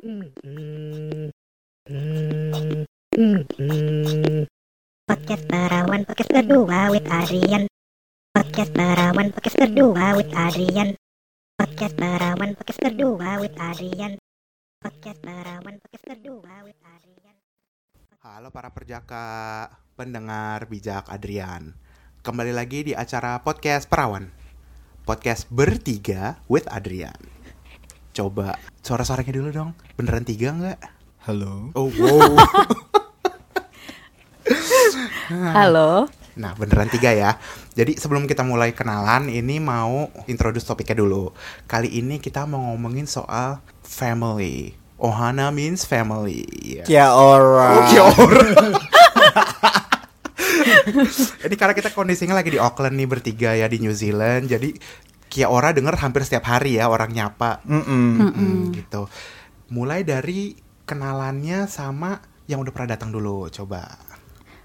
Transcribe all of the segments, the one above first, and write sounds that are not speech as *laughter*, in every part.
Podcast Barawan Podcast kedua with Adrian Podcast Barawan Podcast kedua with Adrian Podcast Barawan Podcast kedua with Adrian Podcast Barawan Podcast kedua with Adrian Halo para perjaka, pendengar bijak Adrian. Kembali lagi di acara podcast Perawan. Podcast bertiga with Adrian. Coba suara-suaranya dulu dong. Beneran tiga nggak? Halo. Oh wow. *laughs* Halo. Nah beneran tiga ya. Jadi sebelum kita mulai kenalan, ini mau introduce topiknya dulu. Kali ini kita mau ngomongin soal family. Ohana means family. Ya. Kia ora. Oh, kia ora. *laughs* Ini karena kita kondisinya lagi di Auckland nih bertiga ya di New Zealand. Jadi Kia ora denger hampir setiap hari ya orang nyapa. Mm-mm. Mm, gitu. Mulai dari kenalannya sama yang udah pernah datang dulu. Coba.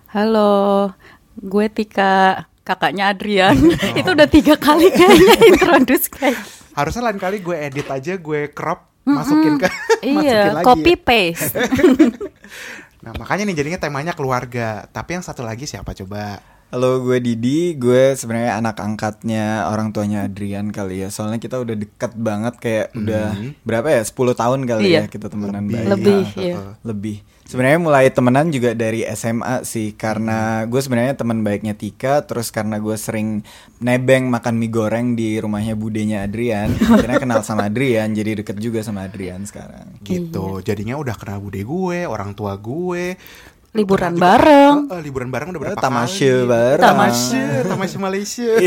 Halo. Gue Tika, kakaknya Adrian. *laughs* *laughs* Itu udah tiga kali kayaknya *laughs* introduce kayak. Harusnya lain kali gue edit aja, gue crop, masukin ke masukin Iya, lagi copy ya. paste. Nah, makanya nih jadinya temanya keluarga. Tapi yang satu lagi siapa coba? Halo, gue Didi. Gue sebenarnya anak angkatnya orang tuanya Adrian kali ya. Soalnya kita udah deket banget kayak udah berapa ya? 10 tahun kali Iya. ya kita temenan Lebih. baik. Lebih, iya. Lebih. Sebenarnya mulai temenan juga dari SMA sih karena gue sebenarnya teman baiknya Tika terus karena gue sering nebeng makan mie goreng di rumahnya budenya Adrian akhirnya kenal sama Adrian jadi deket juga sama Adrian sekarang Gitu. Iya. Jadinya udah kenal bude gue, orang tua gue. Liburan bareng. Eh, liburan bareng udah berapa Tamasya kali. bareng. Tamasya, Tamasya Malaysia. *laughs*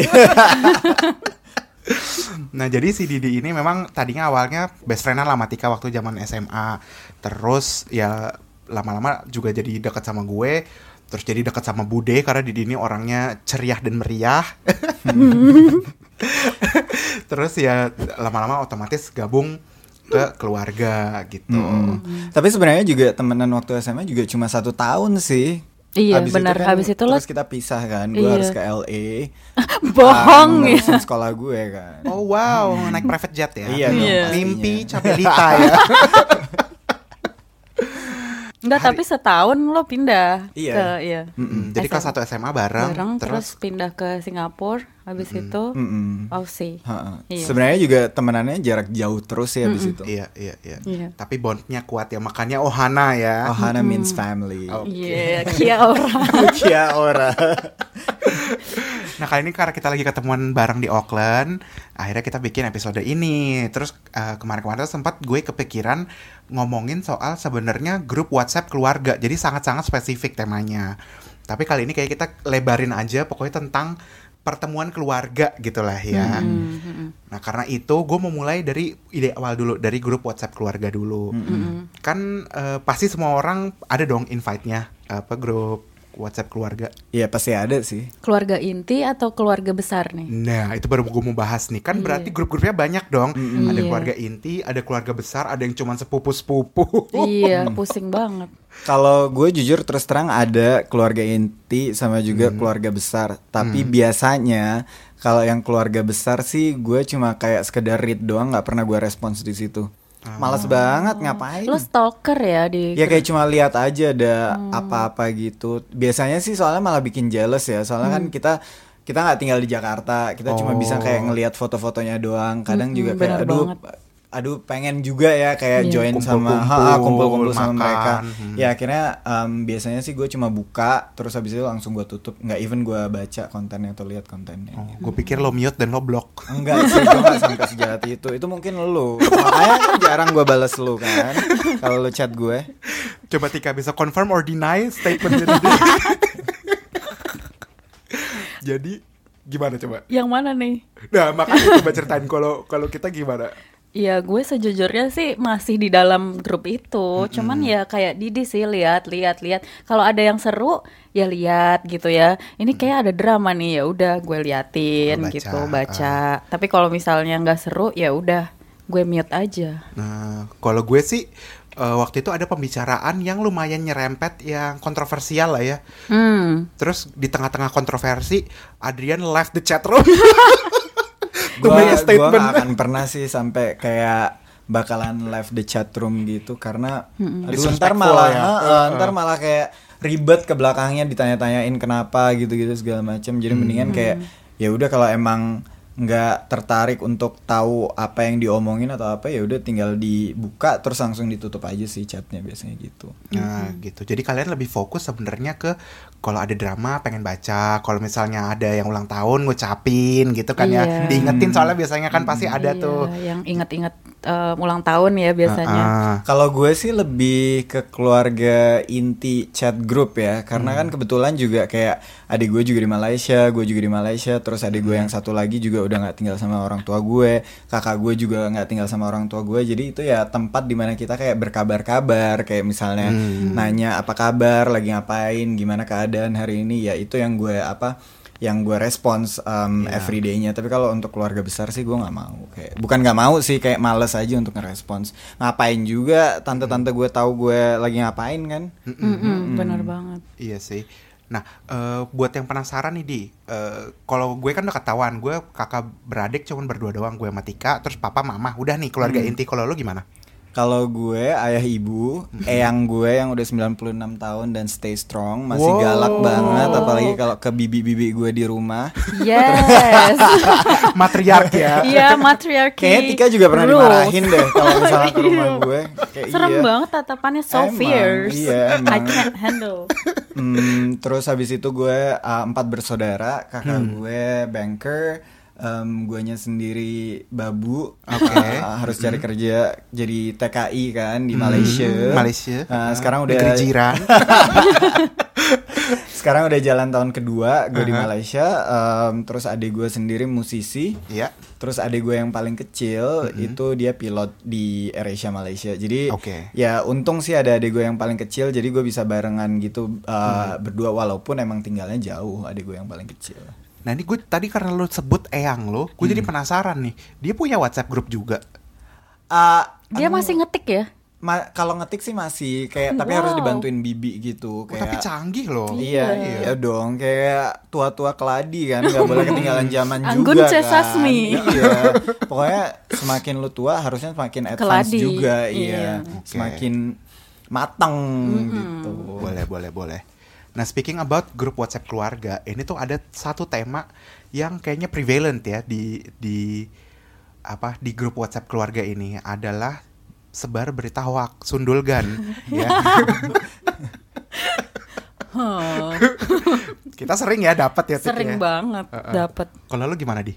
nah jadi si Didi ini memang tadinya awalnya best friendan sama Tika waktu zaman SMA. Terus ya lama-lama juga jadi dekat sama gue. Terus jadi dekat sama Bude karena Didi ini orangnya ceria dan meriah. *laughs* *laughs* Terus ya lama-lama otomatis gabung ke keluarga gitu. Mm-mm. Tapi sebenarnya juga temenan waktu SMA juga cuma satu tahun sih. Iya, Habis benar. itu kan Habis itu lo- terus kita pisah kan. Gue Iya. harus ke LA. *laughs* Bohong ya. sekolah gue kan. Oh wow, naik private jet ya? Iya dong, Iya. Mimpi. Capelita *laughs* ya. Enggak, tapi setahun lo pindah Iya. ke iya. Mm-mm, Jadi kelas 1 SMA bareng, Bareng terus terus, pindah ke Singapura. Habis itu Mm-mm. Aussie. Ha-ha. Iya. Sebenarnya juga temenannya jarak jauh terus ya abis itu. iya iya iya. Iya. Tapi bondnya kuat ya, makanya Ohana ya. Ohana means family. Iya, kia ora. *laughs* Kia ora. *laughs* Nah kali ini karena kita lagi ketemuan bareng di Auckland, akhirnya kita bikin episode ini. Terus eh, kemarin-kemarin tuh sempat gue kepikiran ngomongin soal sebenarnya grup WhatsApp keluarga. Jadi sangat-sangat spesifik temanya. Tapi kali ini kayak kita lebarin aja, pokoknya tentang pertemuan keluarga gitulah ya. Nah karena itu gue mau mulai dari ide awal dulu dari grup WhatsApp keluarga dulu. Kan eh, pasti semua orang ada dong invite-nya apa grup WhatsApp keluarga. Iya pasti ada sih. Keluarga inti atau keluarga besar nih? Nah itu baru gue mau bahas nih. Kan Iya. berarti grup-grupnya banyak dong. Ada Iya. keluarga inti, ada keluarga besar, ada yang cuma sepupu-sepupu. Iya, *laughs* pusing banget. Kalau gue jujur terus terang ada keluarga inti sama juga keluarga besar. Tapi biasanya kalau yang keluarga besar sih gue cuma kayak sekedar read doang nggak pernah gue respons di situ. Males banget ngapain? Lo stalker ya di Ya kayak cuma lihat aja ada apa-apa gitu. Biasanya sih soalnya malah bikin jealous ya. Soalnya kan kita kita nggak tinggal di Jakarta. Kita cuma bisa kayak ngelihat foto-fotonya doang. Kadang juga Mm-mm, kayak benar aduh banget. Aduh pengen juga ya kayak Iya. join sama Kumpul-kumpul, sama makan. mereka. Hmm. Ya akhirnya em, biasanya sih gue cuma buka terus habis itu langsung gue tutup. Nggak even gue baca kontennya atau lihat kontennya. Oh, gue pikir lo mute dan lo block. Enggak sih, gue gak sampai sejahat itu. Itu mungkin lu. Makanya kan jarang gue bales lu kan. Kalau lu chat gue. Coba Tika bisa confirm or deny statement jadi. jadi gimana coba? Yang mana nih? Nah makanya coba ceritain kalau kalau kita gimana? Ya gue sejujurnya sih masih di dalam grup itu, cuman ya kayak Didi sih lihat, lihat, lihat. Kalau ada yang seru ya lihat gitu ya. Ini kayak ada drama nih ya udah gue liatin baca, gitu baca. Tapi kalau misalnya nggak seru ya udah gue mute aja. Nah, kalau gue sih eh, waktu itu ada pembicaraan yang lumayan nyerempet yang kontroversial lah ya. Hmm. Terus di tengah-tengah kontroversi, Adrian left the chat room. *laughs* To Gua, make a gua statement. gak akan pernah sih sampai kayak bakalan live the chat room gitu karena aduh, Disrespectful ntar malah ya. heeh, ntar malah kayak ribet ke belakangnya ditanya-tanyain kenapa gitu-gitu segala macam jadi mendingan kayak ya udah kalau emang nggak tertarik untuk tahu apa yang diomongin atau apa ya udah tinggal dibuka terus langsung ditutup aja sih chatnya biasanya gitu. Nah, gitu. Jadi kalian lebih fokus sebenarnya ke kalau ada drama pengen baca, kalau misalnya ada yang ulang tahun ngucapin gitu kan ya. Iya. Diingetin soalnya biasanya kan pasti ada Iya, tuh. yang inget-inget eh, ulang tahun ya biasanya. Ah, Kalau gue sih lebih ke keluarga inti chat group ya, karena kan kebetulan juga kayak adik gue juga di Malaysia, gue juga di Malaysia, terus adik gue yang satu lagi juga udah nggak tinggal sama orang tua gue, kakak gue juga nggak tinggal sama orang tua gue, jadi itu ya tempat di mana kita kayak berkabar-kabar, kayak misalnya nanya apa kabar, lagi ngapain, gimana keadaan hari ini, ya itu yang gue apa yang gue respons um, everyday-nya. Tapi kalau untuk keluarga besar sih gue nggak mau. Kayak bukan nggak mau sih kayak males aja untuk ngerespons. Ngapain juga tante-tante gue tahu gue lagi ngapain kan? Mm-mm, Bener banget. Iya sih. Nah, eh, buat yang penasaran nih di, eh, kalau gue kan udah ketahuan, gue kakak beradik cuman berdua doang, gue sama Tika, terus papa mama, udah nih keluarga inti. Kalau lu gimana? Kalau gue ayah ibu eyang gue yang udah 96 tahun dan stay strong masih Wow. galak banget apalagi kalau ke bibi-bibi gue di rumah Yes. *laughs* Matriark ya. Iya, matriarki. kayaknya Tika juga pernah rules. dimarahin deh kalau misalnya ke rumah gue kayak Serem iya. banget tatapannya so Emang, fierce. iya, I emang. can't handle. Hmm, terus habis itu gue uh, empat bersaudara, kakak Hmm. gue banker, um, guanya sendiri babu, Oke. Uh, harus cari kerja jadi TKI kan di Malaysia. Hmm, Malaysia. Uh, sekarang udah Negeri jiran. *laughs* sekarang udah jalan tahun kedua gue di Uh-huh. Malaysia. Um, terus adik gue sendiri musisi. Iya. Terus adik gue yang paling kecil itu dia pilot di AirAsia Malaysia. Jadi Oke. ya untung sih ada adik gue yang paling kecil. Jadi gue bisa barengan gitu uh, berdua walaupun emang tinggalnya jauh adik gue yang paling kecil. Nah ini gue tadi karena lu sebut Eyang lo, gue jadi penasaran nih. Dia punya WhatsApp grup juga. Uh, Dia masih ngetik ya? ma- kalau ngetik sih masih kayak tapi harus Wow. dibantuin bibi gitu Oh, kayak tapi canggih loh. Iya, iya dong, kayak tua-tua keladi kan, nggak boleh *laughs* ketinggalan zaman Anggun juga C. kan. Sasmi. Iya, pokoknya semakin lu tua harusnya semakin advance Keladi, juga, iya. iya, semakin matang gitu. Boleh, boleh, boleh. Nah, speaking about grup WhatsApp keluarga, ini tuh ada satu tema yang kayaknya prevalent ya di di apa di grup WhatsApp keluarga ini adalah sebar berita hoax sundulgan *laughs* ya. Huh, Kita sering ya dapat ya Tik, sering ya. banget Heeh. dapat. Kalau lu gimana di?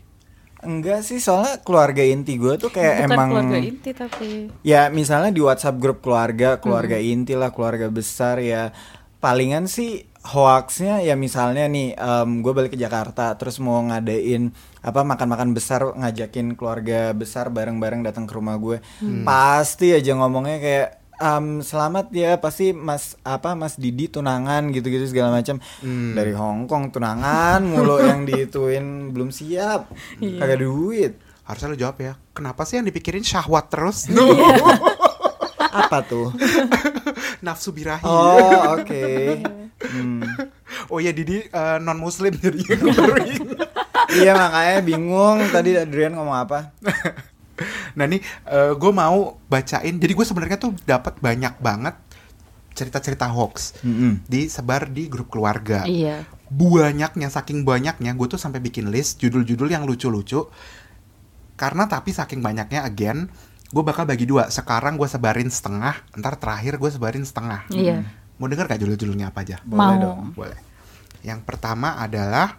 Enggak sih, soalnya keluarga inti gue tuh kayak Bukan emang keluarga inti tapi Ya misalnya di WhatsApp grup keluarga, keluarga inti lah, keluarga besar ya palingan sih hoaxnya ya misalnya nih gue balik ke Jakarta terus mau ngadain apa makan-makan besar ngajakin keluarga besar bareng-bareng datang ke rumah gue pasti aja ngomongnya kayak "Em, selamat ya pasti mas apa mas Didi tunangan gitu-gitu segala macam dari Hong Kong tunangan mulu *laughs* yang diituin belum siap kagak duit Harusnya lu jawab ya. Kenapa sih yang dipikirin syahwat terus? *laughs* *laughs* apa tuh Nafsu birahi. Oh oke. Hmm. *laughs* Oh iya Didi non muslim jadi gue baru ingat. Iya makanya bingung tadi Adrian ngomong apa? *laughs* Nah nih gue mau bacain. Jadi gue sebenarnya tuh dapat banyak banget cerita-cerita hoax Mm-mm. disebar di grup keluarga. iya. Banyaknya, saking banyaknya, gue tuh sampai bikin list judul-judul yang lucu-lucu. Karena tapi saking banyaknya, again, gue bakal bagi dua. Sekarang gue sebarin setengah, ntar terakhir gue sebarin setengah. Iya. Mau denger gak judul-judulnya apa aja? Boleh Mau. dong. Boleh. Yang pertama adalah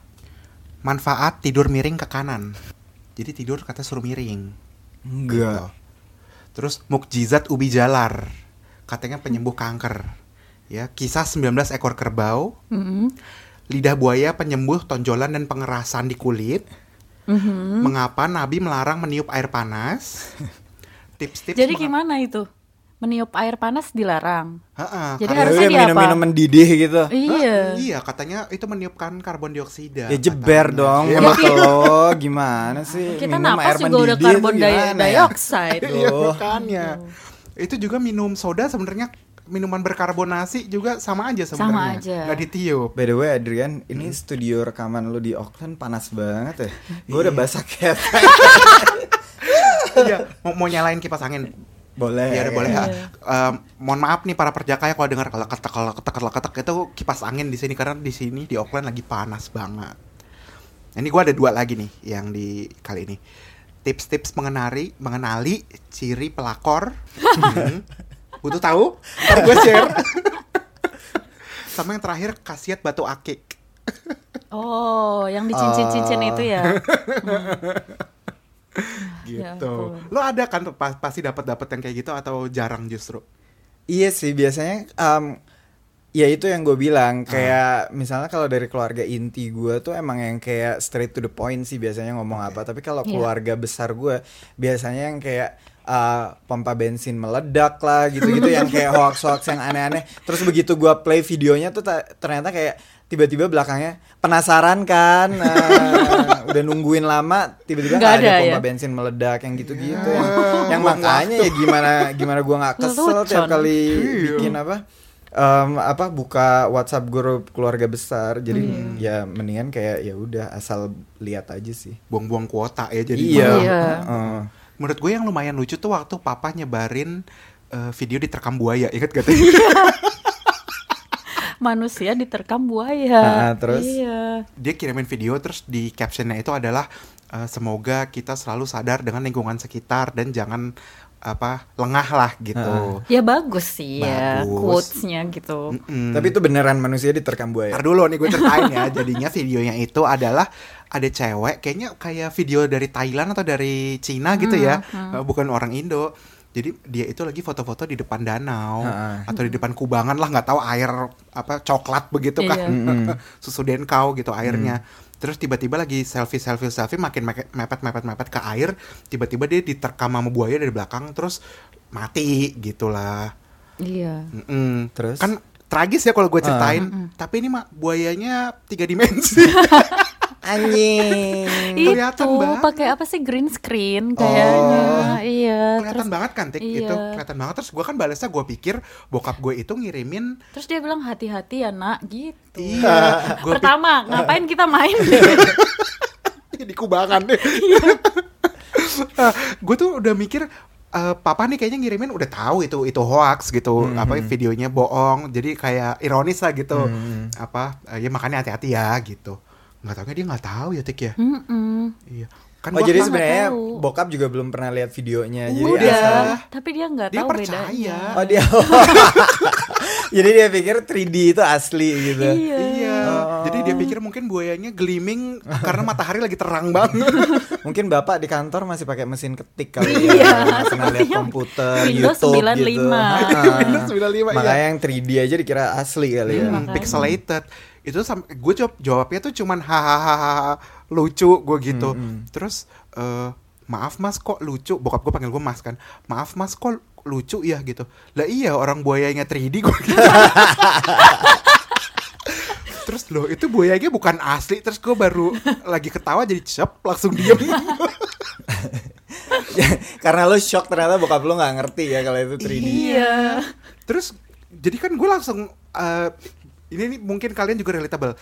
manfaat tidur miring ke kanan. Jadi tidur kata suruh miring. Enggak. Gitu. Terus mukjizat ubi jalar. Katanya penyembuh kanker. Ya, kisah 19 ekor kerbau, Mm-mm. lidah buaya penyembuh tonjolan dan pengerasan di kulit. Mhm. Mengapa Nabi melarang meniup air panas? *laughs* Tips-tips Jadi gimana itu? Meniup air panas dilarang. Ha-ha, Jadi Ya harusnya dia apa? minum-minum mendidih gitu. Iya. Iya, katanya itu meniupkan karbon dioksida. Ya jeber katanya. dong Iya, mulut *laughs* lo gimana sih? Kita Minum napas air juga udah karbon ya? dioxide. Iya Tuh. makanya. Itu juga minum soda sebenarnya minuman berkarbonasi juga sama aja sebenarnya. Sama aja. Nggak ditiup. By the way Adrian, ini Hmm. studio rekaman lu di Auckland panas banget ya. Gue udah basah kayak *laughs* Iya, mau, mau nyalain kipas angin. Boleh. Iya, udah boleh. Ha. Em, mohon maaf nih para perjaka ya kalau dengar kalau ketek kalau ketek kalau ketek itu kipas angin di sini karena di sini di Auckland lagi panas banget. Ini gua ada dua lagi nih yang di kali ini. Tips-tips mengenali mengenali ciri pelakor. Hmm. Butuh tahu? Ntar gue share. *laughs* Sama yang terakhir khasiat batu akik. Oh, yang di cincin-cincin Oh. itu ya. Ya *laughs* Gitu. ampun. Lo ada kan pa- pasti dapat dapat yang kayak gitu atau jarang justru? Iya sih biasanya em, ya itu yang gue bilang kayak misalnya kalau dari keluarga inti gue tuh emang yang kayak straight to the point sih biasanya ngomong apa tapi kalau Iya. keluarga besar gue biasanya yang kayak uh, pompa bensin meledak lah gitu-gitu yang kayak *laughs* hoax-hoax yang aneh-aneh terus begitu gue play videonya tuh ta- ternyata kayak tiba-tiba belakangnya penasaran kan uh, *laughs* udah nungguin lama tiba-tiba Nggak ada, ada pompa ya? bensin meledak yang gitu-gitu yang, yang Buang makanya ya gimana gimana gua nggak kesel tiap Lelucon. kali Iya. bikin apa em, apa buka WhatsApp grup keluarga besar jadi Hmm. ya mendingan kayak ya udah asal lihat aja sih Buang-buang kuota ya jadi. iya Iya. Heeh. Menurut gue yang lumayan lucu tuh waktu papa nyebarin eh, video diterkam buaya, inget gak tuh? *laughs* Manusia diterkam buaya. Ah, terus? Iya. Dia kirimin video terus di captionnya itu adalah eh, semoga kita selalu sadar dengan lingkungan sekitar dan jangan apa lengah lah gitu. Ya bagus sih ya Bagus. quotes-nya gitu. Mm-mm. tapi itu beneran manusia diterkam buaya Ntar dulu nih gue ceritain ya Jadinya videonya itu adalah Ada cewek Kayaknya kayak video dari Thailand Atau dari Cina gitu ya Eh, Bukan orang Indo Jadi dia itu lagi foto-foto di depan danau. Atau di depan kubangan lah nggak tahu air apa coklat begitu kan Iya. *laughs* Susu denkau gitu airnya Terus tiba-tiba lagi selfie selfie selfie makin mepet mepet mepet ke air, tiba-tiba dia diterkam sama buaya dari belakang terus mati gitulah. Iya. Mm-mm. Terus? kan tragis ya kalau gue ceritain tapi ini mah buayanya tiga dimensi *laughs* anjing. Itu pakai apa sih green screen kayaknya. iya. kelihatan Terus banget kan tik? Iya. itu kelihatan banget. Terus gue kan balasnya gue pikir bokap gue itu ngirimin terus dia bilang hati-hati ya nak gitu. iya. *laughs* Gue Pertama, ngapain kita main? *laughs* di kubangan deh. *laughs* Gue tuh udah mikir eh, papa nih kayaknya ngirimin udah tahu itu itu hoax gitu. Apa videonya bohong. Jadi kayak ironis lah gitu. Apa eh, ya makanya hati-hati ya gitu nggak tahu dia nggak tahu ya tik ya Mm-mm. iya kan oh jadi kan- sebenarnya bokap juga belum pernah lihat videonya jadi Udah. asal- tapi dia nggak Dia tahu percaya. bedanya. oh dia *laughs* jadi dia pikir 3D itu asli gitu Iya. Iya, jadi dia pikir mungkin buayanya gleaming *laughs* karena matahari lagi terang banget. *laughs* Mungkin bapak di kantor masih pakai mesin ketik kali Iya, ya. Nggak pernah lihat sepertinya komputer, Windows YouTube 95. gitu. Windows 95, iya. Makanya yang 3D aja dikira asli kali ya. Hmm, pixelated. Itu gue jawab jawabnya tuh cuman hahaha lucu gue gitu. Terus eh, maaf mas kok lucu. Bokap gue panggil gue mas kan. Maaf mas kok lucu ya gitu. Lah iya orang buayanya 3D gue gitu. *laughs* Terus loh itu buayanya bukan asli Terus gue baru lagi ketawa jadi cep langsung diem *laughs* Karena lo shock ternyata bokap lo nggak ngerti ya kalau itu 3D. Iya. Terus jadi kan gue langsung eh, ini nih mungkin kalian juga relatable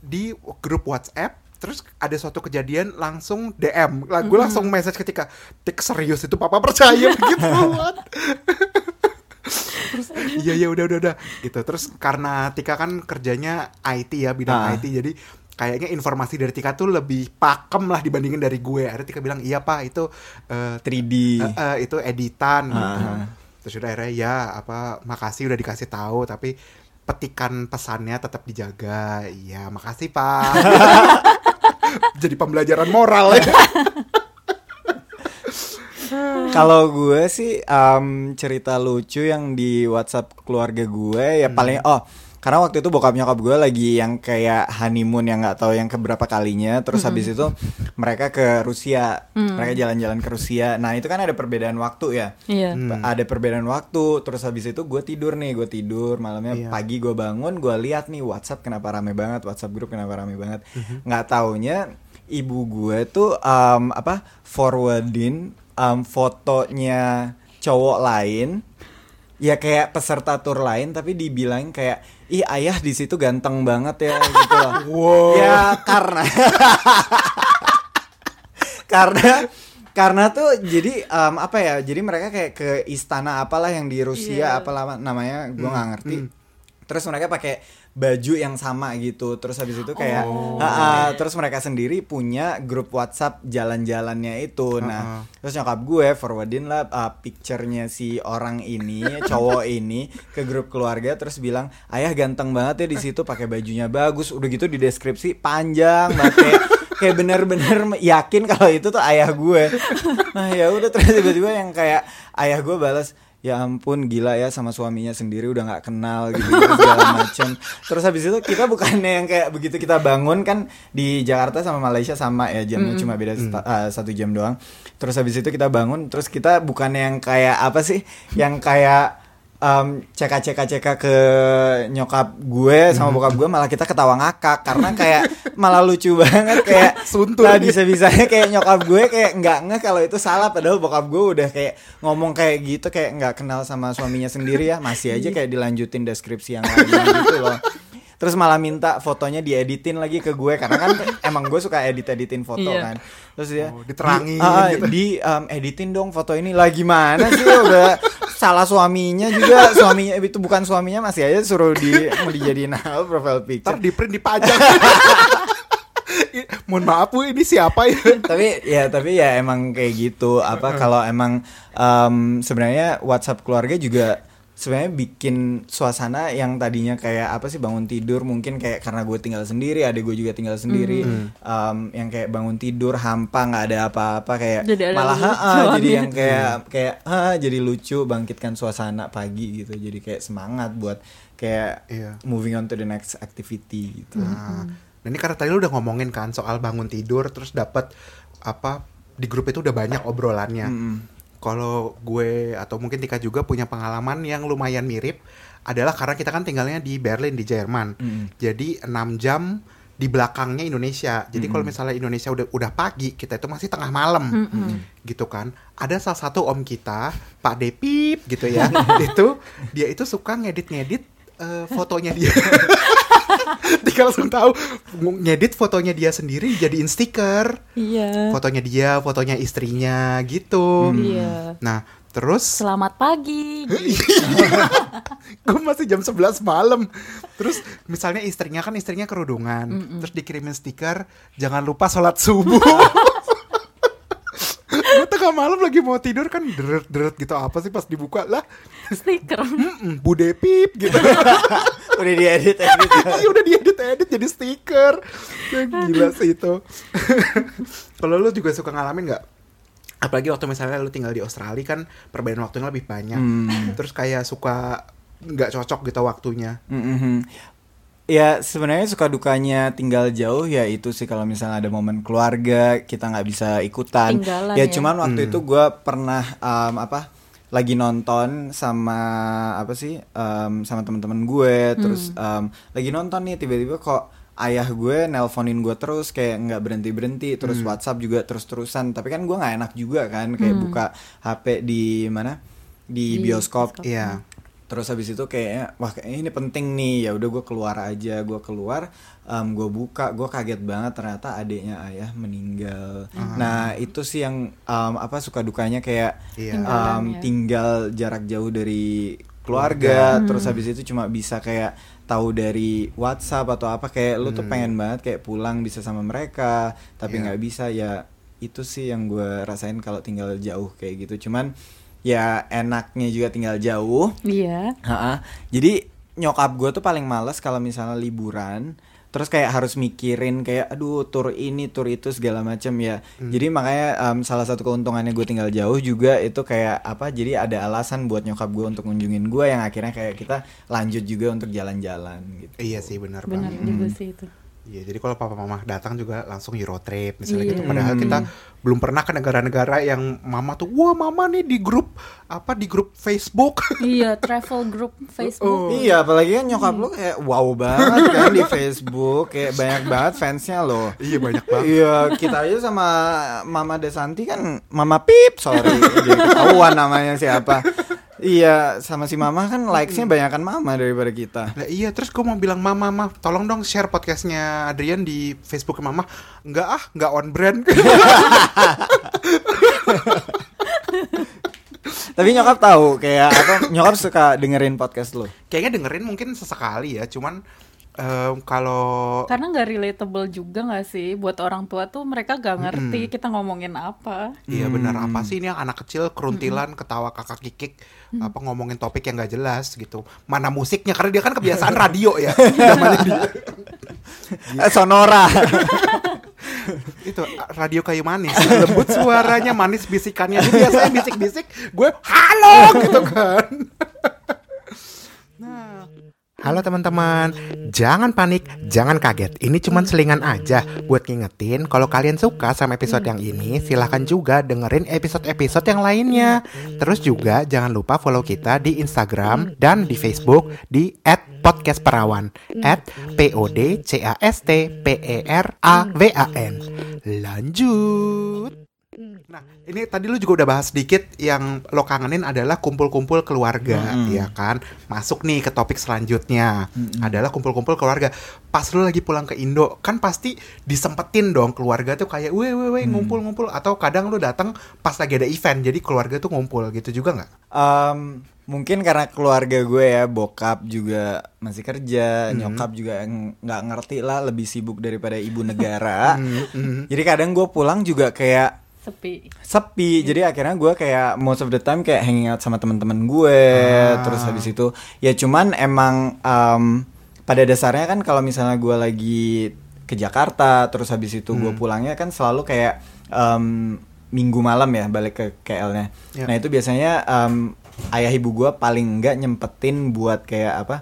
di grup WhatsApp. Terus ada suatu kejadian langsung DM. Lah gue langsung message ketika tik serius itu papa percaya *laughs* gitu. What? Terus iya iya udah udah udah gitu. Terus karena Tika kan kerjanya IT ya bidang Ah. IT jadi kayaknya informasi dari Tika tuh lebih pakem lah dibandingin dari gue. Akhirnya Tika bilang iya pak itu eh, 3D. Eh, eh, itu editan gitu. Ah. Terus udah akhirnya ya apa makasih udah dikasih tahu tapi petikan pesannya tetap dijaga. Iya, makasih Pak. *laughs* Jadi pembelajaran moral ya. *laughs* Kalau gue sih em, cerita lucu yang di WhatsApp keluarga gue ya paling oh karena waktu itu bokap nyokap gue lagi yang kayak honeymoon yang nggak tahu yang keberapa kalinya. Terus habis itu mereka ke Rusia. Mereka jalan-jalan ke Rusia. Nah itu kan ada perbedaan waktu ya. Iya. Hmm. ada perbedaan waktu. Terus habis itu gue tidur nih gue tidur. Malamnya Iya. pagi gue bangun gue lihat nih WhatsApp kenapa rame banget WhatsApp grup kenapa rame banget. Nggak taunya ibu gue tuh em, apa forwardin em, fotonya cowok lain ya kayak peserta tur lain tapi dibilang kayak ih ayah di situ ganteng banget ya gitu loh. *laughs* Wow. ya karena *laughs* karena karena tuh jadi em, apa ya jadi mereka kayak ke istana apalah yang di Rusia Iya. apalah namanya gue nggak ngerti terus mereka pakai baju yang sama gitu. Terus habis itu kayak Oh. "Ah, ah," terus mereka sendiri punya grup WhatsApp jalan-jalannya itu. Nah terus nyokap gue forwardin lah uh, picture-nya si orang ini *laughs* cowok ini ke grup keluarga terus bilang ayah ganteng banget ya di situ pakai bajunya bagus. Udah gitu di deskripsi panjang banget kayak *laughs* kayak bener-bener yakin kalau itu tuh ayah gue. Nah ya udah terus tiba-tiba yang kayak ayah gue balas ya ampun gila ya sama suaminya sendiri udah nggak kenal gitu, gitu segala *laughs* macam terus habis itu kita bukannya yang kayak begitu kita bangun kan di Jakarta sama Malaysia sama ya jamnya cuma beda seta- eh, satu jam doang. Terus habis itu kita bangun terus kita bukannya yang kayak apa sih yang kayak um, cek cek cek ke nyokap gue sama bokap gue malah kita ketawa ngakak. Karena kayak malah lucu *laughs* banget kayak Suntur. nah, bisa bisanya kayak nyokap gue kayak nggak ngeh kalau itu salah. Padahal bokap gue udah kayak ngomong kayak gitu kayak nggak kenal sama suaminya sendiri ya. Masih aja kayak dilanjutin deskripsi yang lain gitu loh terus malah minta fotonya dieditin lagi ke gue karena kan *laughs* emang gue suka edit editin foto Iya. kan terus dia Oh, diterangin di, ah, gitu. di um, editin dong foto ini lah gimana sih udah salah suaminya juga suaminya itu bukan suaminya masih aja suruh di mau dijadiin hal profile picture Ntar di print dipajang. *laughs* Mohon maaf bu, ini siapa ya? tapi ya tapi ya emang kayak gitu apa kalau emang em, sebenarnya WhatsApp keluarga juga sebenarnya bikin suasana yang tadinya kayak apa sih bangun tidur mungkin kayak karena gue tinggal sendiri ada gue juga tinggal sendiri em, yang kayak bangun tidur hampa nggak ada apa-apa kayak Jadi ada malah ha, lucuannya. jadi yang kayak kayak ha, jadi lucu bangkitkan suasana pagi gitu jadi kayak semangat buat kayak Iya. moving on to the next activity gitu Nah, dan ini karena tadi lu udah ngomongin kan soal bangun tidur terus dapat apa di grup itu udah banyak obrolannya. Kalau gue atau mungkin Tika juga punya pengalaman yang lumayan mirip adalah karena kita kan tinggalnya di Berlin di Jerman. Jadi 6 jam di belakangnya Indonesia. Jadi kalau misalnya Indonesia udah udah pagi, kita itu masih tengah malam. Gitu kan. Ada salah satu om kita, Pak Depip gitu ya. *laughs* itu dia itu suka ngedit-ngedit eh, fotonya dia. *laughs* *laughs* Tika langsung tahu ngedit fotonya dia sendiri jadiin stiker. Iya. Fotonya dia, fotonya istrinya gitu. Iya. Nah, terus Selamat pagi. *laughs* gue masih jam 11 malam. Terus misalnya istrinya kan istrinya kerudungan, terus dikirimin stiker, jangan lupa sholat subuh. *laughs* tengah malam lagi mau tidur kan deret deret gitu apa sih pas dibuka? Lah Stiker. mm, bude pip gitu. *laughs* Udah diedit edit *laughs* Iya udah diedit edit jadi stiker. Ya, gila sih itu. *laughs* Kalau lu juga suka ngalamin nggak? Apalagi waktu misalnya lu tinggal di Australia kan perbedaan waktunya lebih banyak. Terus kayak suka nggak cocok gitu waktunya. Mhm. Ya sebenarnya suka dukanya tinggal jauh ya itu sih kalau misalnya ada momen keluarga kita nggak bisa ikutan. Ya ya. cuman waktu itu gue pernah um, apa lagi nonton sama apa sih um, sama teman-teman gue terus um, lagi nonton nih tiba-tiba kok ayah gue nelponin gue terus kayak nggak berhenti berhenti terus WhatsApp juga terus terusan tapi kan gue nggak enak juga kan kayak buka HP di mana? Di, Di bioskop. bioskop. Iya terus habis itu kayaknya wah kayaknya ini penting nih. Ya udah gue keluar aja. Gue keluar gue buka. Gue kaget banget ternyata adiknya ayah meninggal. Nah itu sih yang em, apa suka dukanya kayak Iya. em, Tinggalan ya. tinggal jarak jauh dari keluarga. Terus habis itu cuma bisa kayak tahu dari WhatsApp atau apa. Kayak lu tuh pengen banget kayak pulang bisa sama mereka tapi Iya. nggak bisa. Ya itu sih yang gue rasain kalau tinggal jauh kayak gitu. Cuman ya enaknya juga tinggal jauh Iya. Ha-ha. Jadi nyokap gue tuh paling males kalau misalnya liburan terus kayak harus mikirin kayak aduh tur ini tur itu segala macam ya jadi makanya em, salah satu keuntungannya gue tinggal jauh juga itu kayak apa jadi ada alasan buat nyokap gue untuk ngunjungin gue yang akhirnya kayak kita lanjut juga untuk jalan-jalan gitu iya sih benar Benar banget juga sih itu. Iya, jadi kalau papa mama datang juga langsung Euro trip misalnya Iya. gitu. Padahal kita belum pernah ke negara-negara yang mama tuh, wah mama nih di grup apa di grup Facebook. *laughs* Iya, travel group Facebook. Iya, apalagi kan nyokap lu kayak wow banget kan di Facebook, kayak banyak banget fansnya loh. iya banyak banget. Iya, kita aja sama Mama Desanti kan Mama Pip, sorry, jadi ketahuan namanya siapa. Iya, sama si Mama kan likes-nya banyakan Mama daripada kita. Lah iya, terus gue mau bilang mama, mama, tolong dong share podcastnya Adrian di Facebook ke mama. Enggak ah, enggak on brand. *laughs* Tapi nyokap tahu kayak apa? Nyokap suka dengerin podcast lu. Kayaknya dengerin mungkin sesekali ya, cuman em, kalau Karena nggak relatable juga nggak sih? Buat orang tua tuh mereka gak ngerti kita ngomongin apa. Iya benar. Apa sih ini yang anak kecil keruntilan ketawa kakak kikik apa ngomongin topik yang gak jelas gitu. Mana musiknya? Karena dia kan kebiasaan radio ya. *laughs* Zamannya dia. Eh, Sonora. itu radio kayu manis. Lembut suaranya manis bisikannya. Dia biasanya bisik-bisik gue halo! gitu kan Halo teman-teman, jangan panik, jangan kaget. Ini cuman selingan aja buat ngingetin kalau kalian suka sama episode yang ini, silahkan juga dengerin episode-episode yang lainnya. Terus juga jangan lupa follow kita di Instagram dan di Facebook di @podcastperawan @p-o-d-c-a-s-t-p-e-r-a-w-a-n. Lanjut. Nah, ini tadi lu juga udah bahas sedikit yang lo kangenin adalah kumpul-kumpul keluarga, ya kan? Masuk nih ke topik selanjutnya adalah kumpul-kumpul keluarga. Pas lu lagi pulang ke Indo, kan pasti disempetin dong keluarga tuh kayak, weh weh weh ngumpul-ngumpul. Atau kadang lu datang pas lagi ada event, jadi keluarga tuh ngumpul gitu juga nggak? Em, mungkin karena keluarga gue ya bokap juga masih kerja nyokap juga ng- nggak ngerti lah lebih sibuk daripada ibu *laughs* negara. Jadi kadang gue pulang juga kayak Sepi. sepi. Jadi akhirnya gue kayak most of the time kayak hanging out sama teman-teman gue terus habis itu ya cuman emang em, pada dasarnya kan kalau misalnya gue lagi ke Jakarta terus habis itu gue pulangnya kan selalu kayak em, minggu malam ya balik ke KL-nya Ya. nah itu biasanya em, ayah ibu gue paling nggak nyempetin buat kayak apa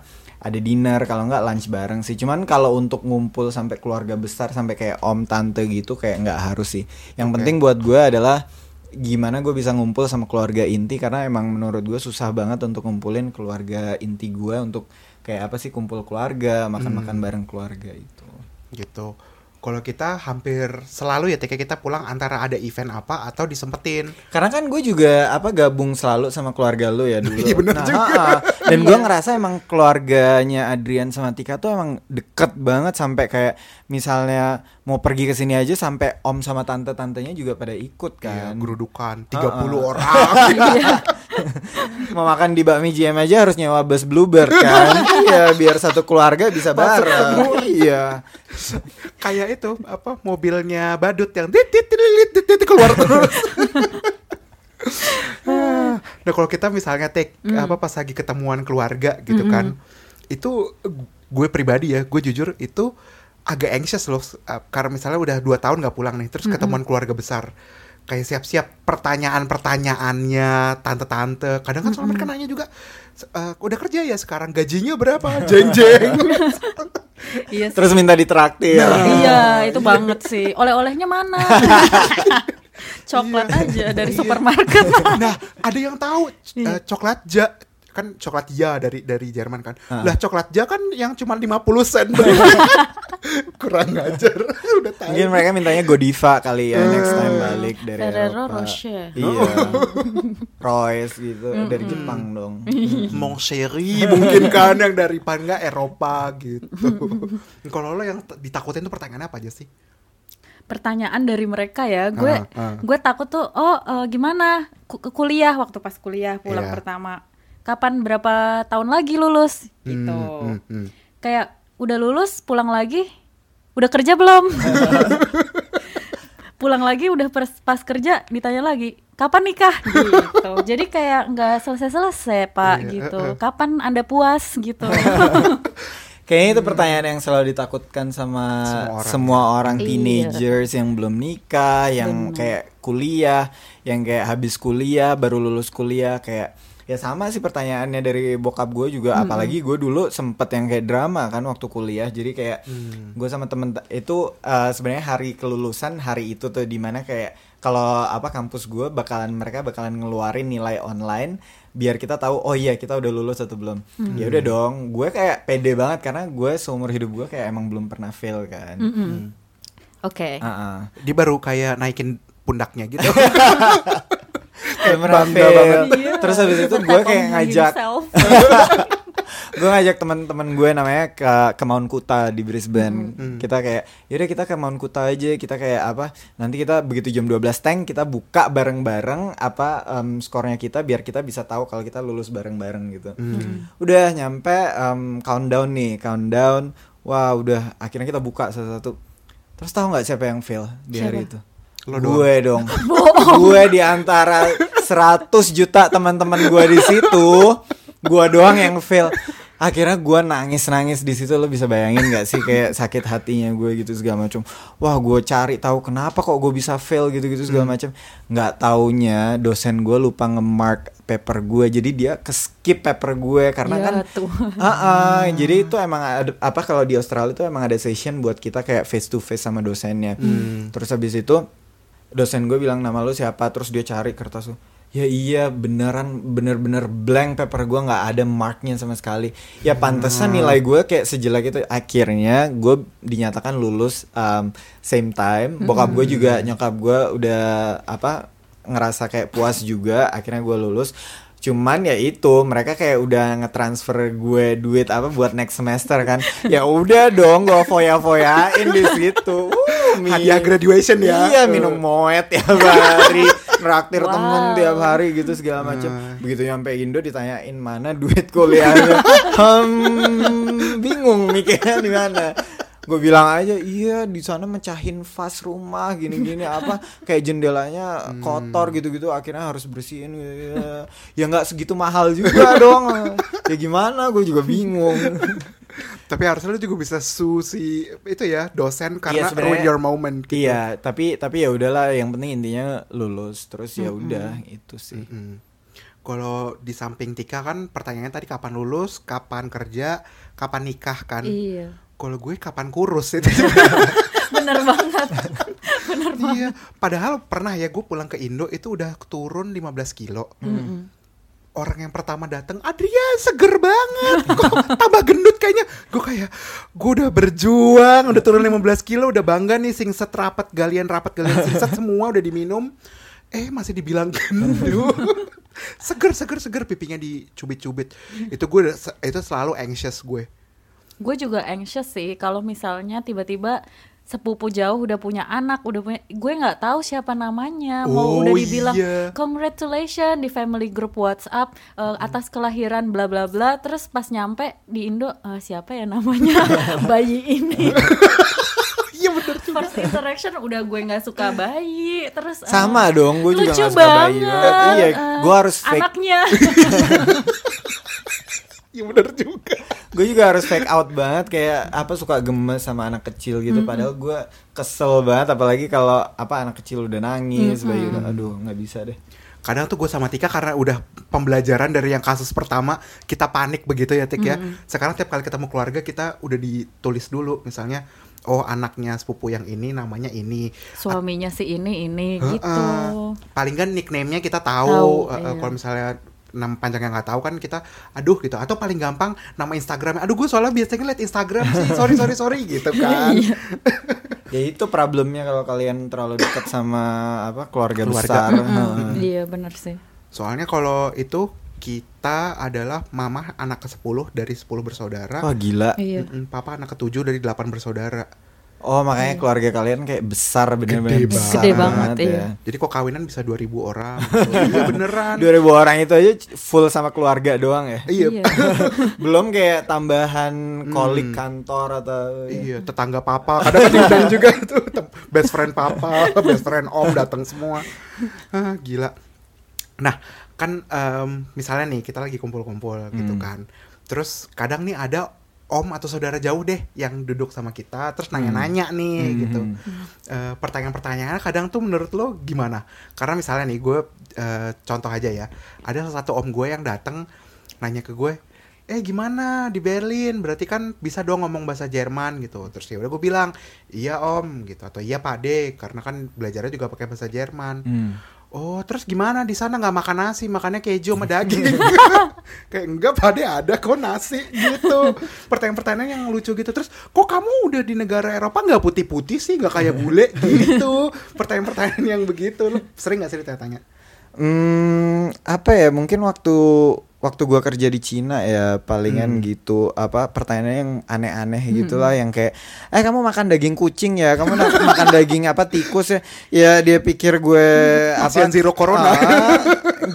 ada dinner kalau nggak lunch bareng sih cuman kalau untuk ngumpul sampai keluarga besar sampai kayak om tante gitu kayak nggak harus sih yang Oke. penting buat gue adalah gimana gue bisa ngumpul sama keluarga inti karena emang menurut gue susah banget untuk ngumpulin keluarga inti gue untuk kayak apa sih kumpul keluarga makan-makan bareng keluarga itu Gitu. Kalau kita hampir selalu ya TK kita pulang antara ada event apa atau disempetin. Karena kan gue juga apa gabung selalu sama keluarga lu ya dulu. *laughs* Iya, bener Nah, juga. ha-ha. Dan *laughs* gue ngerasa emang keluarganya Adrian sama Tika tuh emang deket banget sampai kayak misalnya mau pergi ke sini aja sampai om sama tante-tantenya juga pada ikut Iya, kan. gerudukan 30 Ha-ha. orang. *laughs* *laughs* mau makan di bakmi GM aja harus nyewa bus Bluebird kan. *laughs* iya, biar satu keluarga bisa bareng. iya. *laughs* Kayak itu apa mobilnya badut yang tit tit tit tit, tit, tit, keluar terus. nah kalau kita misalnya take apa pas lagi ketemuan keluarga gitu kan, itu gue pribadi ya, gue jujur itu agak anxious loh, uh, karena misalnya udah dua tahun nggak pulang nih, terus ketemuan keluarga besar, kayak siap-siap pertanyaan-pertanyaannya tante-tante, kadang kan soal mereka nanya juga, "Eh, udah kerja ya sekarang gajinya berapa, jeng-jeng. *laughs* Iya sih. Terus minta ditraktir. Iya, itu banget sih. Oleh-olehnya mana? *laughs* Coklat aja dari supermarket. nah, ada yang tahu eh, coklat ja kan coklat ja dari dari Jerman kan. Lah coklat ja kan yang cuma 50 sen. *laughs* Kurang ngajar. *laughs* Udah tahu. Mungkin mereka mintanya Godiva kali ya next time balik dari Ferrero Eropa. Rocher. Iya. *laughs* Royce gitu dari Jepang dong. Mon chéri mungkin kan yang dari paling nggak Eropa gitu. Kalau lo yang ditakutin tuh pertanyaannya apa aja sih? Pertanyaan dari mereka ya, gue Ah, ah. gue takut tuh, oh eh, gimana Ku- ke kuliah waktu pas kuliah pulang Iya. pertama, kapan berapa tahun lagi lulus gitu. Hmm, hmm, hmm. Kayak udah lulus pulang lagi, udah kerja belum? *laughs* pulang lagi udah pers- pas kerja ditanya lagi kapan nikah gitu jadi kayak nggak selesai selesai pak Iya, gitu eh, eh. kapan anda puas gitu *laughs* Kayaknya itu pertanyaan yang selalu ditakutkan sama Semua orang. semua orang, Iya. teenagers yang belum nikah, yang Benar. kayak kuliah, yang kayak habis kuliah baru lulus kuliah kayak ya sama sih pertanyaannya dari bokap gue juga apalagi gue dulu sempet yang kayak drama kan waktu kuliah. Jadi kayak gue sama temen itu eh, sebenarnya hari kelulusan hari itu tuh di mana kayak kalau apa kampus gue bakalan mereka bakalan ngeluarin nilai online biar kita tahu oh iya kita udah lulus atau belum. Ya udah dong gue kayak pede banget karena gue seumur hidup gue kayak emang belum pernah fail kan. Mm-mm. oke. Ah, ah. Dia baru kayak naikin pundaknya gitu. *laughs* Bangga fail. banget. terus habis itu gue kayak ngajak *laughs* gue ngajak teman-teman gue namanya ke ke Mount Kuta di Brisbane. Kita kayak yaudah kita ke Mount Kuta aja. Kita kayak apa? Nanti kita begitu jam 12 tank kita buka bareng-bareng apa em, skornya kita biar kita bisa tahu kalau kita lulus bareng-bareng gitu. Udah nyampe em, countdown nih, countdown. Wah, udah akhirnya kita buka satu-satu. Terus tahu nggak siapa yang fail di hari Siapa? itu? Lo gue dong. *laughs* gue di antara *laughs* 100 juta teman-teman gue di situ, gue doang yang fail. Akhirnya gue nangis-nangis di situ lo bisa bayangin gak sih kayak sakit hatinya gue gitu segala macam. Wah gue cari tahu kenapa kok gue bisa fail gitu-gitu segala macam. Nggak taunya dosen gue lupa nge-mark paper gue jadi dia ke skip paper gue karena Ya, kan Tuhan. Ah, ah, jadi itu emang ada apa kalau di Australia itu emang ada session buat kita kayak face to face sama dosennya. Terus habis itu dosen gue bilang nama lu siapa terus dia cari kertas lu. Ya iya beneran bener-bener blank paper gue nggak ada marknya sama sekali. Ya pantesan nilai gue kayak sejelek itu. Akhirnya gue dinyatakan lulus um, same time. Bokap gue juga nyokap gue udah apa ngerasa kayak puas juga. Akhirnya gue lulus. Cuman ya itu mereka kayak udah ngetransfer gue duit apa buat next semester kan. *laughs* ya udah dong gue foya-foyain di situ. Uh, Hadiah graduation ya. Iya minum moet tiap hari, traktir Wow. temen tiap hari gitu segala macam. Begitu nyampe Indo ditanyain mana duit kuliahnya. *laughs* hmm, bingung mikirnya di mana. Gue bilang aja iya di sana mecahin vas rumah gini-gini *laughs* apa kayak jendelanya kotor gitu-gitu akhirnya harus bersihin ya ya nggak segitu mahal juga *laughs* dong ya gimana gue juga bingung *laughs* Tapi harusnya lu juga bisa su si itu ya dosen karena sebenarnya- ruin your moment gitu. iya tapi tapi ya udahlah yang penting intinya lulus terus ya udah itu sih Mm. Kalau di samping Tika kan pertanyaannya tadi kapan lulus, kapan kerja, kapan nikah kan. Iya. Kalau gue kapan kurus itu. *laughs* Bener banget. Bener banget. iya. Padahal pernah ya gue pulang ke Indo itu udah turun 15 kilo. Orang yang pertama datang, Adrian seger banget, kok tambah gendut kayaknya. Gue kayak, gue udah berjuang, udah turun 15 kilo, udah bangga nih singset rapat galian rapat galian singset semua udah diminum. Eh masih dibilang gendut. *laughs* seger seger seger pipinya dicubit-cubit. Itu gue udah- itu selalu anxious gue. Gue juga anxious sih kalau misalnya tiba-tiba sepupu jauh udah punya anak udah punya gue nggak tahu siapa namanya. Mau Oh, udah dibilang iya. congratulations di family group WhatsApp eh, atas kelahiran bla bla bla. Terus pas nyampe di Indo eh, siapa ya namanya? *laughs* Bayi ini. *laughs* Iya bener juga. first interaction udah gue nggak suka bayi. Terus eh, sama dong gue juga nggak suka bayi. banget, banget. iya eh, gue harus fake. Anaknya. *laughs* Iya bener juga. Gue juga harus fake out banget kayak apa suka gemes sama anak kecil gitu. Padahal gue kesel banget apalagi kalau apa anak kecil udah nangis bayi udah aduh nggak bisa deh. Kadang tuh gue sama Tika karena udah pembelajaran dari yang kasus pertama kita panik begitu ya Tik ya. Sekarang tiap kali ketemu keluarga kita udah ditulis dulu. Misalnya oh anaknya sepupu yang ini namanya ini. Suaminya si ini ini Heeh. gitu. Paling kan nickname-nya kita Tahu, tahu eh, iya. kalau misalnya nama panjangnya nggak tahu kan kita aduh gitu. Atau paling gampang nama Instagramnya. Aduh gue soalnya biasanya liat Instagram sih. *laughs* Sorry sorry sorry gitu kan. Iya. *laughs* ya itu problemnya kalau kalian terlalu dekat sama apa keluarga, Keluarga. besar. Heeh. iya bener sih. Soalnya kalau itu kita adalah mama anak ke-10 dari 10 bersaudara. Wah gila. Iya. Papa anak ke-7 dari 8 bersaudara oh makanya keluarga kalian kayak besar bener-bener Gede besar Gede banget, iya. ya Jadi kok kawinan bisa 2000 orang? gitu. *laughs* iya beneran. 2000 orang itu aja full sama keluarga doang ya Iya. Iya. *laughs* belum kayak tambahan kolik kantor atau Iya, tetangga papa kadang kan diundang *laughs* juga tuh best friend papa, best friend om datang semua. Ah, gila. Nah, kan em, misalnya nih kita lagi kumpul-kumpul gitu kan. Terus kadang nih ada om atau saudara jauh deh yang duduk sama kita terus nanya-nanya nih Hmm. gitu. Eh, pertanyaan-pertanyaannya kadang tuh menurut lo gimana? Karena misalnya nih gue eh, contoh aja ya. Ada salah satu om gue yang datang nanya ke gue, eh gimana di Berlin? Berarti kan bisa dong ngomong bahasa Jerman gitu. Terus ya udah gue bilang, iya om gitu atau iya pak de, karena kan belajarnya juga pakai bahasa Jerman. Hmm. Oh terus gimana di sana nggak makan nasi, makannya keju sama daging? *laughs* Kayak enggak pak de ada kok nasi gitu. Pertanyaan-pertanyaan yang lucu gitu. Terus kok kamu udah di negara Eropa nggak putih-putih sih, nggak kayak bule *laughs* gitu? Pertanyaan-pertanyaan yang begitu, lu sering nggak sih ditanya-tanya? Hmm, apa ya mungkin waktu waktu gua kerja di Cina ya palingan gitu apa pertanyaannya yang aneh-aneh gitulah yang kayak eh kamu makan daging kucing ya? Kamu *laughs* makan daging apa tikus ya? Ya dia pikir gue *laughs* apa Kasihan zero corona. Ah,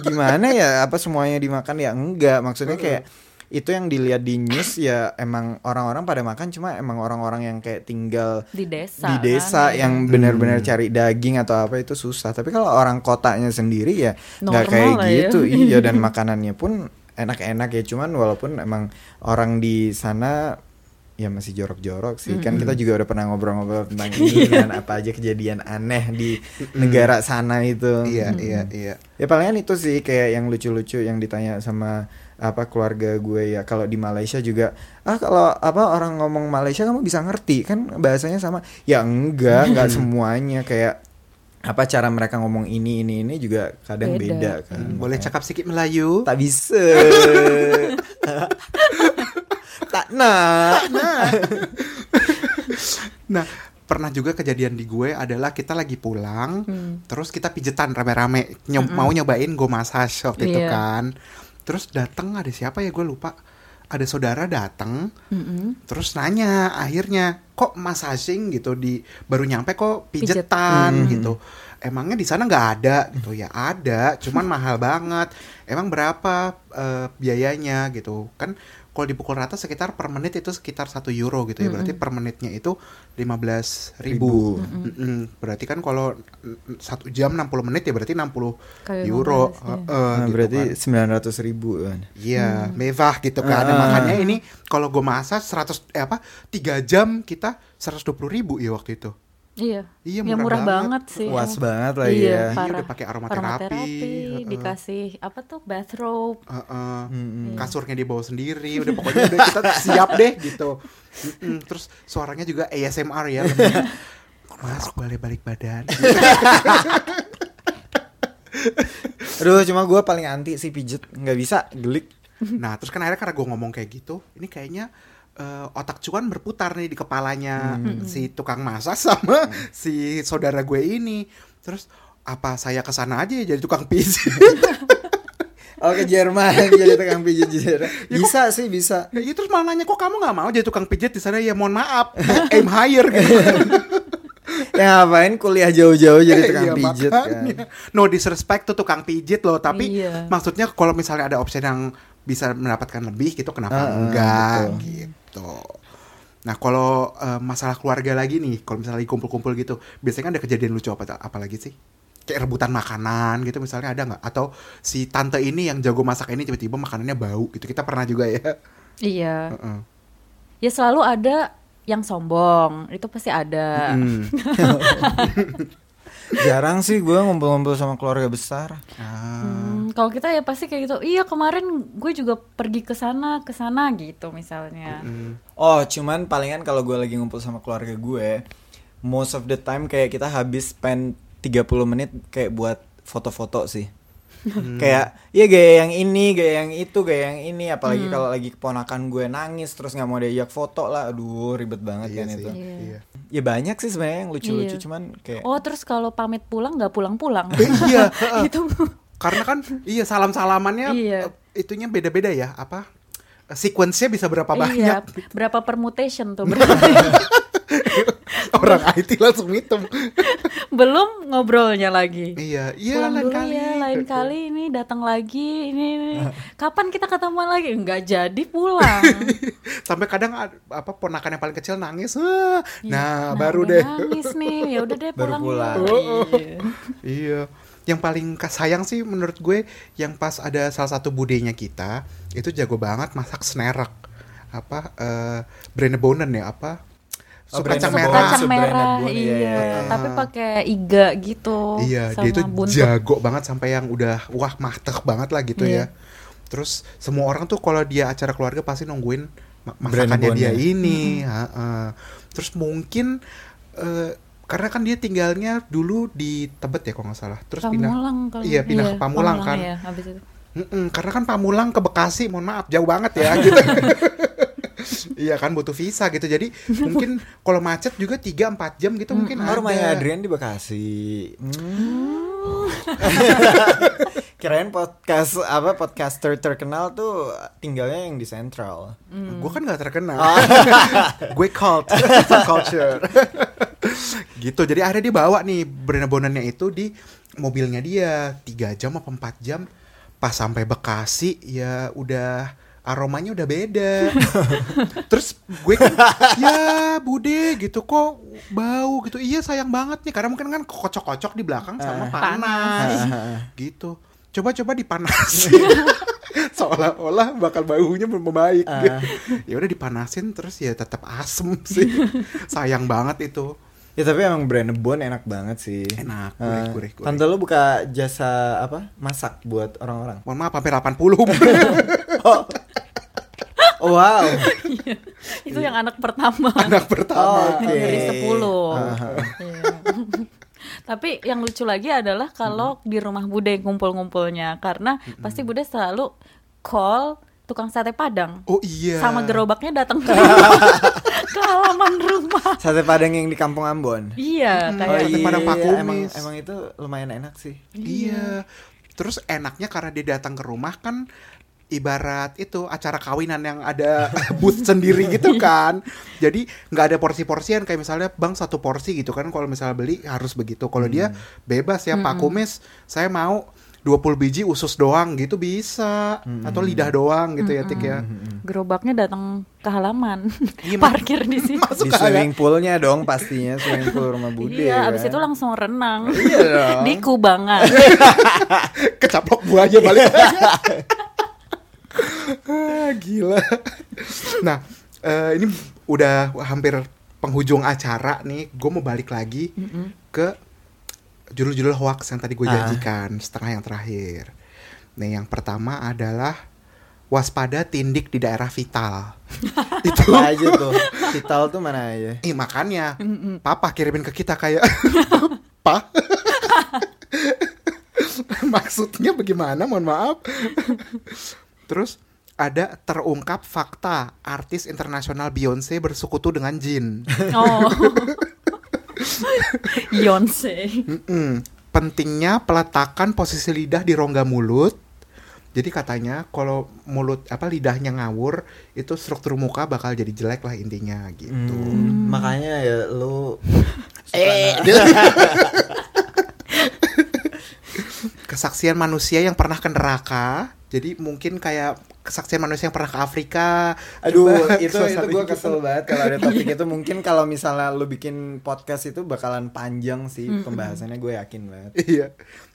gimana ya? Apa semuanya dimakan? Ya enggak. Maksudnya kayak itu yang dilihat di news ya emang orang-orang pada makan cuma emang orang-orang yang kayak tinggal di desa di desa kan, ya. yang benar-benar cari daging atau apa itu susah. Tapi kalau orang kotanya sendiri ya nggak kayak ya. gitu. *laughs* Iya dan makanannya pun enak-enak ya. Cuman walaupun emang orang di sana ya masih jorok-jorok sih. Kan kita juga udah pernah ngobrol-ngobrol tentang *laughs* ini dan apa aja kejadian aneh di negara sana itu. Iya, iya, iya. Ya palingan itu sih kayak yang lucu-lucu yang ditanya sama apa keluarga gue ya. Kalau di Malaysia juga ah kalau apa orang ngomong Malaysia kamu bisa ngerti kan bahasanya sama. Ya enggak enggak semuanya. Kayak apa cara mereka ngomong ini ini ini juga kadang beda, Beda. kan. Boleh cakap sedikit Melayu? tak bisa. *laughs* Tak nak. Nah, pernah juga kejadian di gue adalah kita lagi pulang, terus kita pijetan rame-rame, nyob- mau nyobain go massage waktu itu Iya. kan. Terus datang ada siapa ya gue lupa. Ada saudara datang, Mm-mm. terus nanya akhirnya kok massaging gitu di baru nyampe kok Pijet. pijetan gitu. Emangnya di sana nggak ada gitu ya ada, cuman mahal banget. Emang berapa eh, biayanya gitu kan? Kalau dipukul rata sekitar per menit itu sekitar satu euro gitu ya. Berarti per menitnya itu 15.000 ribu. Mm-mm. Berarti kan kalau mm, satu jam 60 menit ya berarti 60 Kali euro. 15, iya. Heeh, Nah, gitu berarti kan. sembilan ratus ribu kan Iya, mewah gitu kan. Nah, Ah. makanya ini kalau gue masak 100 eh apa 3 jam kita 120 ribu ya waktu itu. Iya Iya, yang murah murah banget. banget sih puas emang. banget lah ya iya, Iya, parah. udah pakai aromaterapi. Heeh. dikasih apa tuh bathrobe Heeh. Mm-mm. Kasurnya dibawa sendiri, udah pokoknya udah kita siap deh gitu. Mm-mm. Terus suaranya juga ASMR ya. *laughs* Mas boleh balik badan. *laughs* aduh cuma gue paling anti sih pijet nggak bisa gelik Nah, terus kan akhirnya karena gue ngomong kayak gitu, ini kayaknya eh, otak cuan berputar nih di kepalanya si tukang masak sama *laughs* si saudara gue ini. Terus apa saya ke sana aja ya jadi tukang pijit? *laughs* Oh ke Jerman jadi tukang pijit *laughs* di Jerman. Bisa sih bisa. Ya, terus malah nanya kok kamu nggak mau jadi tukang pijit di sana ya mohon maaf aim higher gitu. Ya ngapain kuliah jauh-jauh jadi tukang Iya, pijit makanya. kan. No disrespect tuh tukang pijit loh, tapi Iya. maksudnya kalau misalnya ada option yang bisa mendapatkan lebih gitu kenapa ah, enggak gitu. Nah, kalau eh, masalah keluarga lagi nih, kalau misalnya lagi kumpul-kumpul gitu, biasanya kan ada kejadian lucu apa apalagi sih? Kayak rebutan makanan gitu misalnya ada nggak? Atau si tante ini yang jago masak ini tiba-tiba makanannya bau gitu. Kita pernah juga ya. iya Heeh. ya selalu ada yang sombong itu pasti ada Hmm. *laughs* Jarang sih gue ngumpul-ngumpul sama keluarga besar. Ah. Hmm, kalau kita ya pasti kayak gitu. Iya kemarin gue juga pergi ke sana ke sana gitu misalnya. Hmm. Oh, cuman palingan kalau gue lagi ngumpul sama keluarga gue, most of the time kayak kita habis spend 30 menit kayak buat foto-foto sih. Kayak iya gaya yang ini, gaya yang itu, gaya yang ini, apalagi kalau lagi keponakan gue nangis terus nggak mau diajak foto lah, aduh ribet banget Iya kan sih. itu. Iya. Iya. Ya banyak sih sebenarnya yang lucu-lucu, Iya. cuman kayak Oh terus kalau pamit pulang nggak pulang-pulang? Eh, iya, *laughs* itu Karena kan iya salam-salamannya Iya. eh, itunya beda-beda ya, apa? eh, Sequence-nya bisa berapa iya. banyak? Berapa permutation tuh? *laughs* Berapa? Orang *laughs* IT langsung hitung. Belum ngobrolnya lagi. iya, iya dulu kali. ya lain *laughs* kali ini datang lagi ini, ini. kapan kita ketemuan lagi nggak jadi pulang *laughs* Sampai kadang ad- apa ponakan yang paling kecil nangis. Iya. Nah, baru udah deh. nangis nih ya udah deh *laughs* Baru pulang, pulang. yuk. Iya. Iya. Yang paling sayang sih menurut gue yang pas ada salah satu budenya kita itu jago banget masak snerek. Apa eh brand bonen ya apa? Oh, Sup kacang merah. kacang merah Bun, iya, iya, iya, iya. tapi pakai iga gitu Iya, sama dia itu buntut. jago banget sampai yang udah wah mateh banget lah gitu Iya. ya. Terus semua orang tuh kalau dia acara keluarga pasti nungguin masakannya dia ya. ini. Ha-ha. Terus mungkin eh, karena kan dia tinggalnya dulu di Tebet ya kalau nggak salah. Terus pindah. Pamulang kali. Iya, pindah ke Pamulang kan. Iya, habis itu. Mm-mm, karena kan Pamulang ke Bekasi, mohon maaf jauh banget ya gitu. *laughs* *laughs* iya kan butuh visa gitu. Jadi mungkin kalau macet juga 3 4 jam gitu mungkin Oh, ada. rumahnya Adrian di Bekasi. Hmm. *laughs* Kirain podcast apa podcaster terkenal tuh tinggalnya yang di Central. Gue kan nggak terkenal. Ah. *laughs* gue cult, culture. gitu. Jadi akhirnya dia bawa nih brand bonannya itu di mobilnya dia tiga jam apa empat jam. Pas sampai Bekasi ya udah aromanya udah beda. *laughs* Terus gue kan ya bude gitu kok bau gitu. Iya sayang banget nih karena mungkin kan kocok-kocok di belakang sama panas. gitu. Coba-coba dipanasin. *laughs* Seolah-olah bakal baunya membaik. Ah. ya udah dipanasin terus ya tetap asem sih. *laughs* Sayang banget itu. Ya tapi emang brand Bon enak banget sih. Enak, Eh, gurih, gurih, gurih. Tante lu buka jasa apa? Masak buat orang-orang. Mohon maaf hampir 80. *laughs* Oh, wow. Itu yang anak pertama. Anak pertama. Oke. Dari 10. Ah. Iya. *laughs* Tapi yang lucu lagi adalah kalau di rumah Bude ngumpul-ngumpulnya karena pasti Bude selalu call tukang sate Padang. Oh iya. Sama gerobaknya datang ke, *laughs* ke halaman rumah. Sate Padang yang di Kampung Ambon. Iya, Hmm. kayak Sate Padang Pak Kumis. emang emang itu lumayan enak sih. Iya. Terus enaknya karena dia datang ke rumah kan ibarat itu acara kawinan yang ada *laughs* booth sendiri gitu kan. Jadi nggak ada porsi-porsian kayak misalnya bang satu porsi gitu kan kalau misalnya beli harus begitu. Kalau dia bebas ya Pak Kumis, saya mau 20 biji usus doang gitu bisa atau lidah doang gitu ya Tik ya. gerobaknya datang ke halaman. *laughs* Iya, Parkir di situ. Masuk Di ke swimming poolnya dong pastinya swimming pool rumah Bude. Iya, abis kan? itu langsung renang Iya dong. di kubangan. *laughs* kecaplok buaya balik Ah, gila nah eh, ini udah hampir penghujung acara nih gue mau balik lagi ke judul-judul hoax yang tadi gue Ah. janjikan setengah yang terakhir nih yang pertama adalah waspada tindik di daerah vital *laughs* itu Apa aja tuh. Vital tuh mana aja? Ih makanya Papa kirimin ke kita kayak *laughs* Pa *laughs* Maksudnya bagaimana mohon maaf Terus ada terungkap fakta artis internasional Beyonce bersekutu dengan jin. Oh. *laughs* Beyonce. Mm-mm. Pentingnya peletakan posisi lidah di rongga mulut. Jadi katanya kalau mulut apa lidahnya ngawur itu struktur muka bakal jadi jelek lah intinya gitu. Hmm, makanya ya lu *laughs* Eh, *laughs* kesaksian manusia yang pernah ke neraka. Jadi mungkin kayak kesaksian manusia yang pernah ke Afrika. Aduh, *laughs* Coba itu itu gue gitu. kesel banget kalau ada topik *laughs* itu. Mungkin kalau misalnya lu bikin podcast itu bakalan panjang sih pembahasannya gue yakin banget. Iya.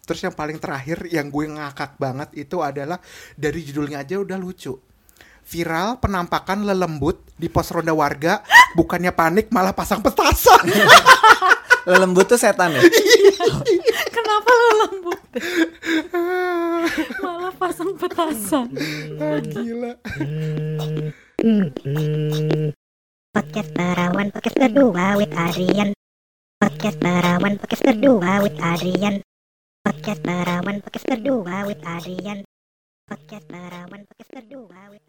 Terus yang paling terakhir yang gue ngakak banget itu adalah dari judulnya aja udah lucu. Viral penampakan lelembut di pos ronda warga, bukannya panik malah pasang petasan. *laughs* Lembut tuh setan ya? Kenapa lo lembut? Malah pasang petasan. Ah, Gila. Podcast Perawan Podcast Berdua with Adrian Podcast Perawan Podcast Berdua with Adrian Podcast Perawan Podcast Berdua with Adrian Podcast Perawan Podcast Berdua with Adrian